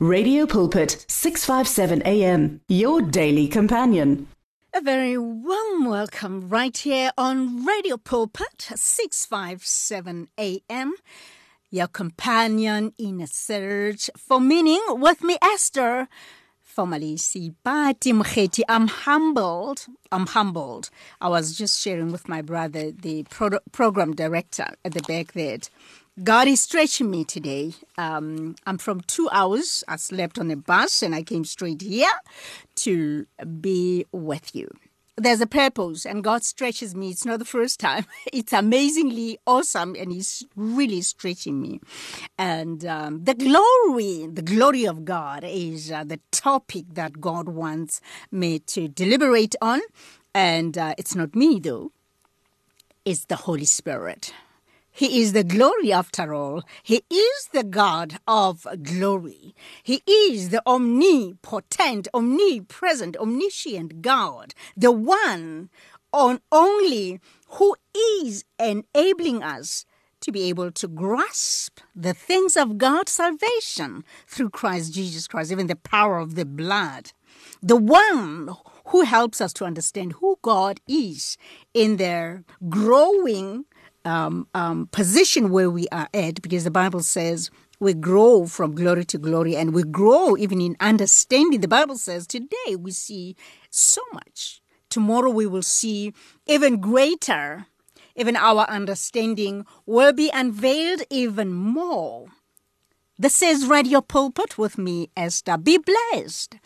Radio Pulpit 657 AM, your daily companion. A very warm welcome right here on Radio Pulpit 657 AM, your companion in a search for meaning with me, Ester. Formerly Seipati Mokhethi. I'm humbled. I'm humbled. I was just sharing with my brother, the pro- program director at the back there. God is stretching me today. Um, I'm from two hours. I slept on a bus and I came straight here to be with you. There's a purpose, and God stretches me. It's not the first time. It's amazingly awesome, and He's really stretching me. And um, the glory, the glory of God is uh, the topic that God wants me to deliberate on. And uh, it's not me, though, it's the Holy Spirit. He is the glory after all. He is the God of glory. He is the omnipotent, omnipresent, omniscient God, the one on only who is enabling us to be able to grasp the things of God's salvation through Christ Jesus Christ, even the power of the blood. The one who helps us to understand who God is in their growing um, um, position where we are at, because the Bible says we grow from glory to glory and we grow even in understanding. The Bible says today we see so much. Tomorrow we will see even greater. Even our understanding will be unveiled even more. This is Radio Pulpit with me, Ester. Be blessed.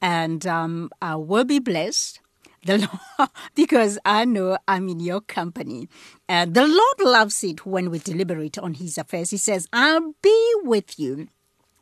And um, I will be blessed the Lord, because I know I'm in your company. Uh, the Lord loves it when we deliberate on His affairs. He says, I'll be with you.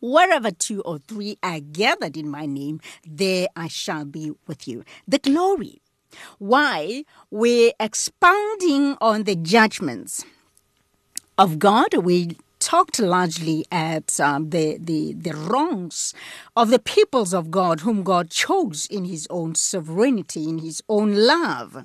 Wherever two or three are gathered in my name, there I shall be with you. The glory. Why? We're expounding on the judgments of God. We talked largely at um, the, the, the wrongs of the peoples of God, whom God chose in His own sovereignty, in His own love,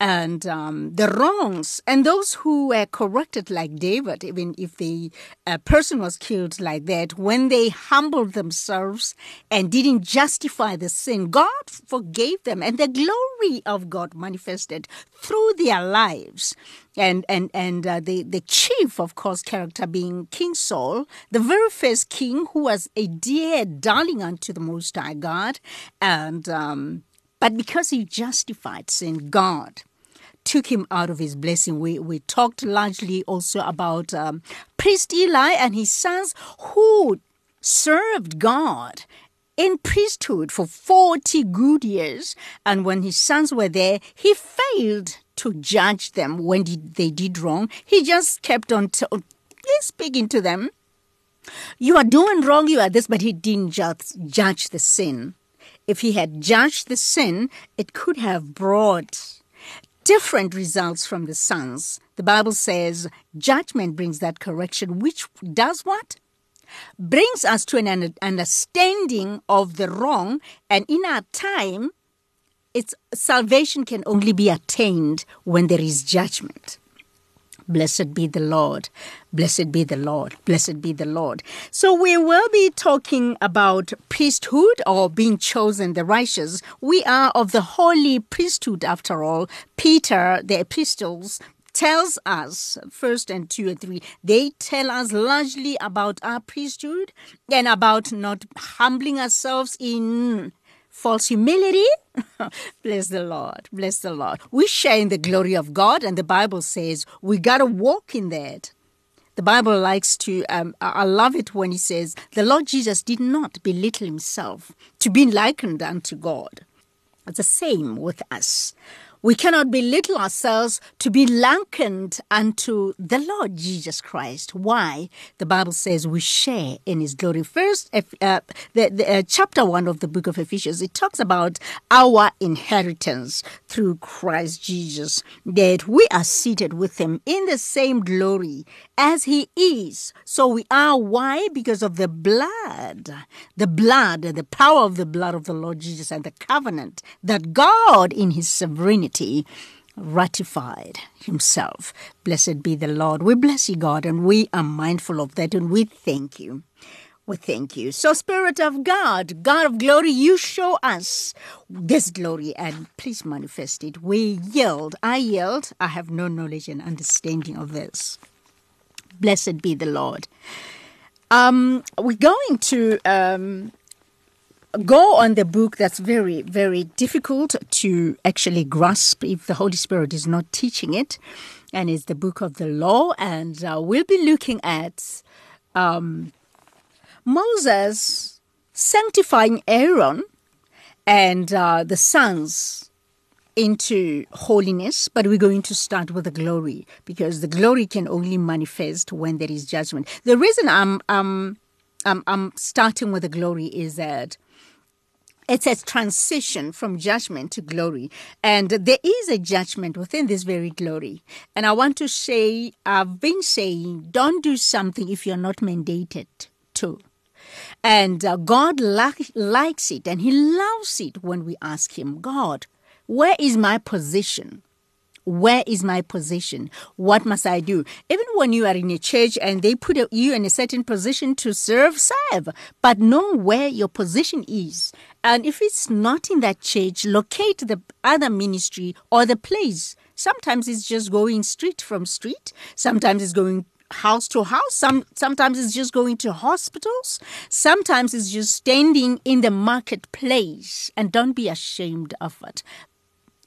and um, the wrongs, and those who were corrected like David, even if the uh, person was killed like that, when they humbled themselves and didn't justify the sin, God forgave them, and the glory of God manifested through their lives. And and and uh, the the chief, of course, character being King Saul, the very first king who was a dear darling unto the Most High God, and um, but because he justified sin, God took him out of his blessing. We we talked largely also about um, priest Eli and his sons who served God in priesthood for 40 good years. And when his sons were there, he failed to judge them when they did wrong. He just kept on t- speaking to them. You are doing wrong, you are this, but he didn't just judge the sin. If he had judged the sin, it could have brought different results from the sons. The Bible says judgment brings that correction, which does what? Brings us to an understanding of the wrong, and in our time, it's salvation can only be attained when there is judgment. Blessed be the Lord. Blessed be the Lord. Blessed be the Lord. So we will be talking about priesthood or being chosen the righteous. We are of the holy priesthood after all. Peter, the epistles, tells us, first and two and three, they tell us largely about our priesthood and about not humbling ourselves in false humility. Bless the Lord. Bless the Lord. We share in the glory of God, and the Bible says we got to walk in that. The Bible likes to, um, I love it when he says, the Lord Jesus did not belittle himself to be likened unto God. It's the same with us. We cannot belittle ourselves to be likened unto the Lord Jesus Christ. Why? The Bible says we share in His glory. First, uh, the, the uh, chapter one of the book of Ephesians, it talks about our inheritance through Christ Jesus, that we are seated with Him in the same glory as He is. So we are. Why? Because of the blood, the blood, the power of the blood of the Lord Jesus and the covenant that God in His sovereignty ratified himself. Blessed be the Lord. We bless you, God, and we are mindful of that, and we thank you. We thank you. So, Spirit of God, God of glory, you show us this glory and please manifest it. We yield. I yield. I have no knowledge and understanding of this. Blessed be the Lord. Um, we're going to um, go on the book that's very, very difficult to actually grasp if the Holy Spirit is not teaching it, and it's the book of the law. And uh, we'll be looking at. Um, Moses sanctifying Aaron and uh, the sons into holiness, but we're going to start with the glory because the glory can only manifest when there is judgment. The reason I'm um, I'm, I'm starting with the glory is that it's a transition from judgment to glory. And there is a judgment within this very glory. And I want to say, I've been saying, don't do something if you're not mandated to. And uh, God li- likes it and He loves it when we ask Him, God, where is my position? Where is my position? What must I do? Even when you are in a church and they put you in a certain position to serve, serve, but know where your position is. And if it's not in that church, locate the other ministry or the place. Sometimes it's just going street from street. Sometimes it's going house to house. Some sometimes it's just going to hospitals. Sometimes it's just standing in the marketplace. And don't be ashamed of it.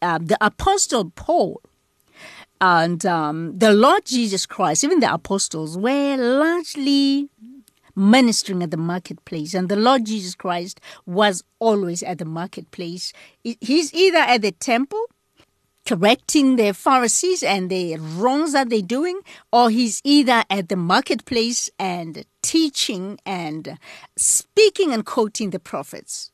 Uh, the apostle Paul and um, the Lord Jesus Christ, even the apostles, were largely ministering at the marketplace. And the Lord Jesus Christ was always at the marketplace. He's either at the temple correcting the Pharisees and the wrongs that they're doing, or he's either at the marketplace and teaching and speaking and quoting the prophets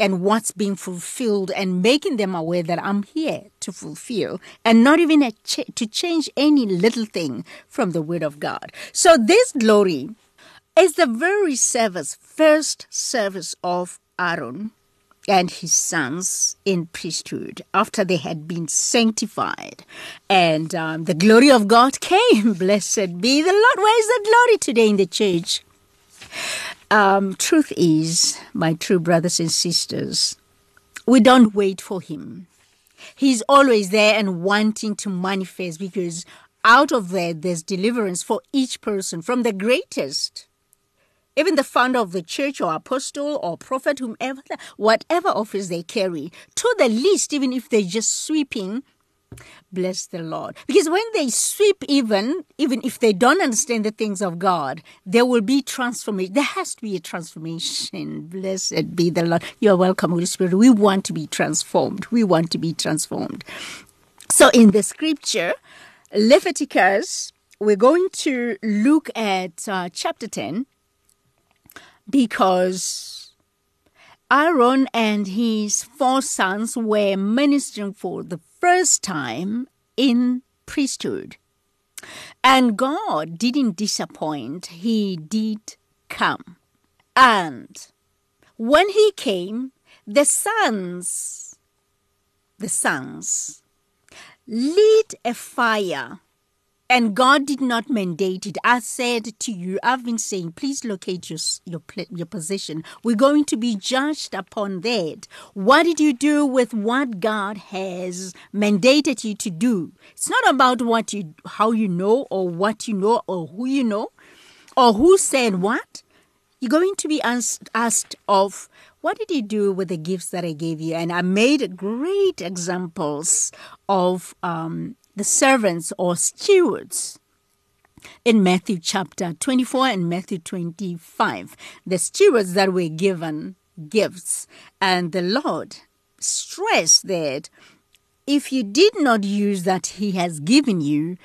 and what's being fulfilled and making them aware that I'm here to fulfill and not even ch- to change any little thing from the Word of God. So, this glory is the very service, first service of Aaron and his sons in priesthood after they had been sanctified. And um, the glory of God came. Blessed be the Lord. Where is the glory today in the church? Um, truth is, my true brothers and sisters, we don't wait for him. He's always there and wanting to manifest because out of that there's deliverance for each person, from the greatest even the founder of the church or apostle or prophet, whomever, whatever office they carry, to the least, even if they're just sweeping, bless the Lord. Because when they sweep, even even if they don't understand the things of God, there will be transformation. There has to be a transformation. Blessed be the Lord. You are welcome, Holy Spirit. We want to be transformed. We want to be transformed. So in the scripture, Leviticus, we're going to look at uh, chapter 10 because Aaron and his four sons were ministering for the first time in priesthood. And God didn't disappoint, He did come. And when He came, the sons, the sons, lit a fire and God did not mandate it. I said to you, I've been saying, please locate your, your, your position. We're going to be judged upon that. What did you do with what God has mandated you to do? It's not about what you, how you know or what you know or who you know or who said what. You're going to be asked, asked of what did you do with the gifts that I gave you? And I made great examples of um, the servants or stewards in Matthew chapter 24 and Matthew 25. The stewards that were given gifts. And the Lord stressed that if you did not use that He has given you,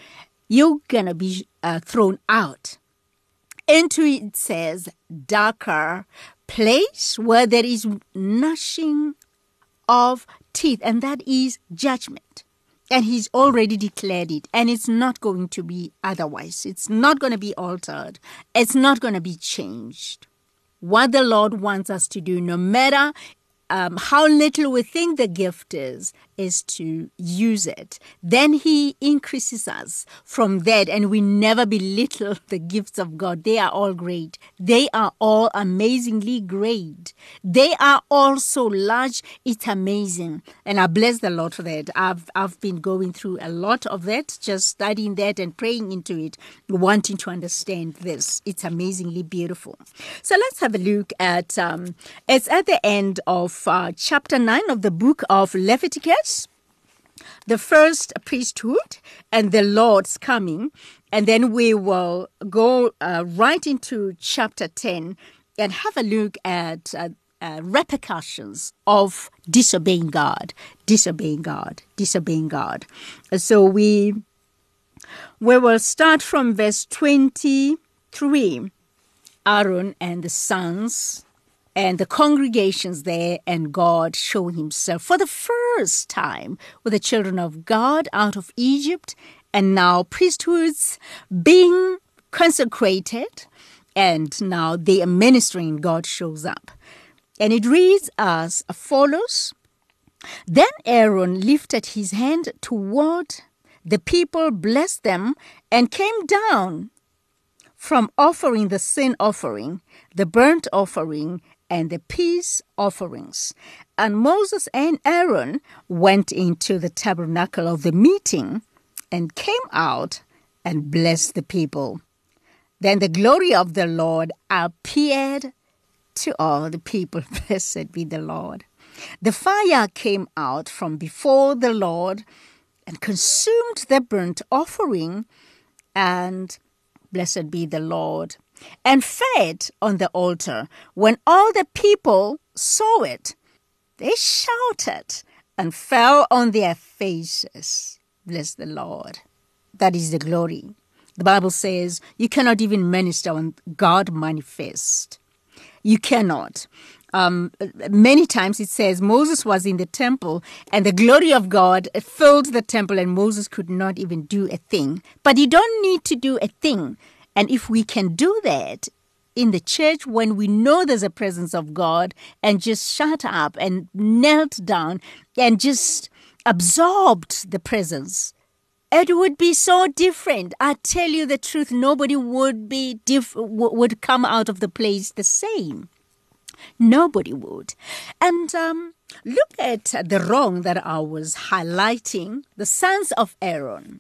you're to be uh, thrown out into, it says, darker place where there is gnashing of teeth, and that is judgment. And he's already declared it, and it's not going to be otherwise. It's not going to be altered. It's not going to be changed. What the Lord wants us to do, no matter um, how little we think the gift is, is to use it. Then He increases us from that, and we never belittle the gifts of God. They are all great. They are all amazingly great. They are all so large. It's amazing, and I bless the Lord for that. I've I've been going through a lot of that, just studying that and praying into it, wanting to understand this. It's amazingly beautiful. So let's have a look at. Um, it's at the end of uh, chapter nine of the book of Leviticus the first priesthood and the Lord's coming. And then we will go uh, right into chapter 10 and have a look at uh, uh, repercussions of disobeying God, disobeying God, disobeying God. So we we will start from verse 23. Aaron and the sons and the congregations there and God showing himself for the first time with the children of God out of Egypt. And now priesthoods being consecrated and now they are ministering God shows up. And it reads as follows. Then Aaron lifted his hand toward the people blessed them and came down from offering the sin offering the burnt offering and the peace offerings. And Moses and Aaron went into the tabernacle of the meeting and came out and blessed the people. Then the glory of the Lord appeared to all the people. Blessed be the Lord. The fire came out from before the Lord and consumed the burnt offering, and blessed be the Lord and fed on the altar. When all the people saw it, they shouted and fell on their faces. Bless the Lord. That is the glory. The Bible says you cannot even minister when God manifest. You cannot. Um, many times it says Moses was in the temple and the glory of God filled the temple and Moses could not even do a thing. But you don't need to do a thing and if we can do that in the church when we know there's a presence of God and just shut up and knelt down and just absorbed the presence, it would be so different. I tell you the truth, nobody would be diff- would come out of the place the same. Nobody would. And um, look at the wrong that I was highlighting. The sons of Aaron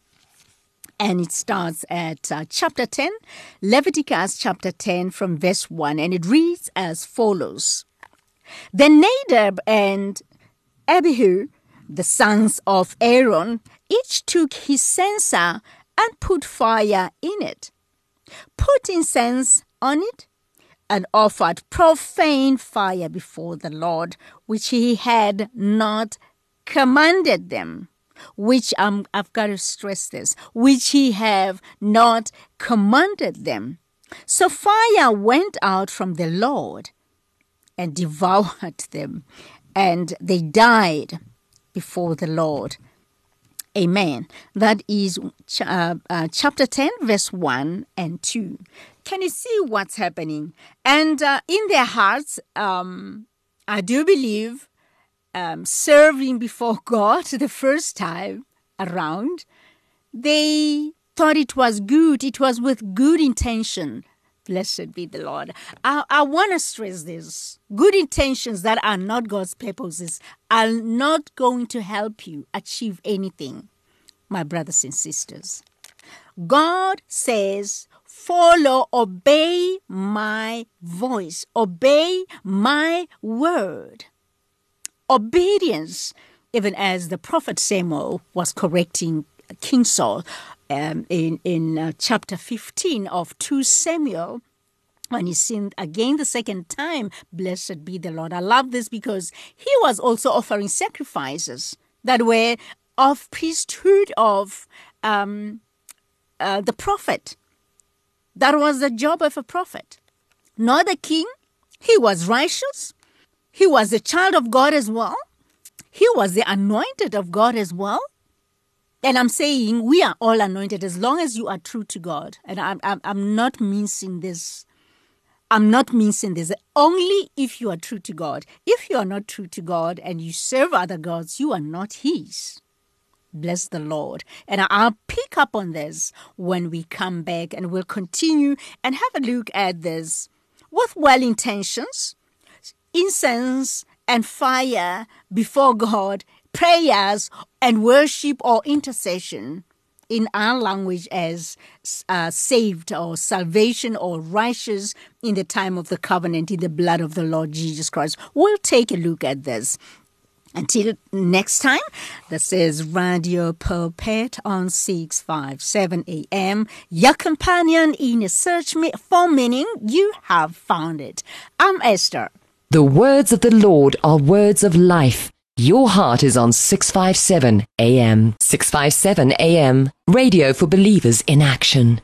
and it starts at uh, chapter 10, Leviticus chapter 10 from verse 1, and it reads as follows. Then Nadab and Abihu, the sons of Aaron, each took his censer and put fire in it, put incense on it, and offered profane fire before the Lord, which he had not commanded them which um, I've got to stress this, which he have not commanded them. So fire went out from the Lord and devoured them, and they died before the Lord. Amen. That is uh, uh, chapter 10, verse 1 and 2. Can you see what's happening? And uh, in their hearts, um, I do believe um, serving before God the first time around, they thought it was good. It was with good intention. Blessed be the Lord. I, I want to stress this. Good intentions that are not God's purposes are not going to help you achieve anything, my brothers and sisters. God says, follow, obey my voice, obey my word obedience, even as the prophet Samuel was correcting King Saul um, in, in uh, chapter 15 of 2 Samuel when he sinned again the second time, blessed be the Lord. I love this because he was also offering sacrifices that were of priesthood of um, uh, the prophet. That was the job of a prophet, not the king. He was righteous. He was a child of God as well. He was the anointed of God as well. And I'm saying we are all anointed as long as you are true to God. And I'm, I'm, I'm not mincing this. I'm not mincing this. Only if you are true to God. If you are not true to God and you serve other gods, you are not His. Bless the Lord. And I'll pick up on this when we come back and we'll continue and have a look at this with well intentions, incense and fire before God, prayers and worship or intercession in our language as uh, saved or salvation or righteous in the time of the covenant in the blood of the Lord Jesus Christ. We'll take a look at this. Until next time, this is Radio Pulpit on 657 AM. Your companion in a search for meaning, you have found it. I'm Ester. The words of the Lord are words of life. Your heart is on 657 AM. 657 AM. Radio for believers in action.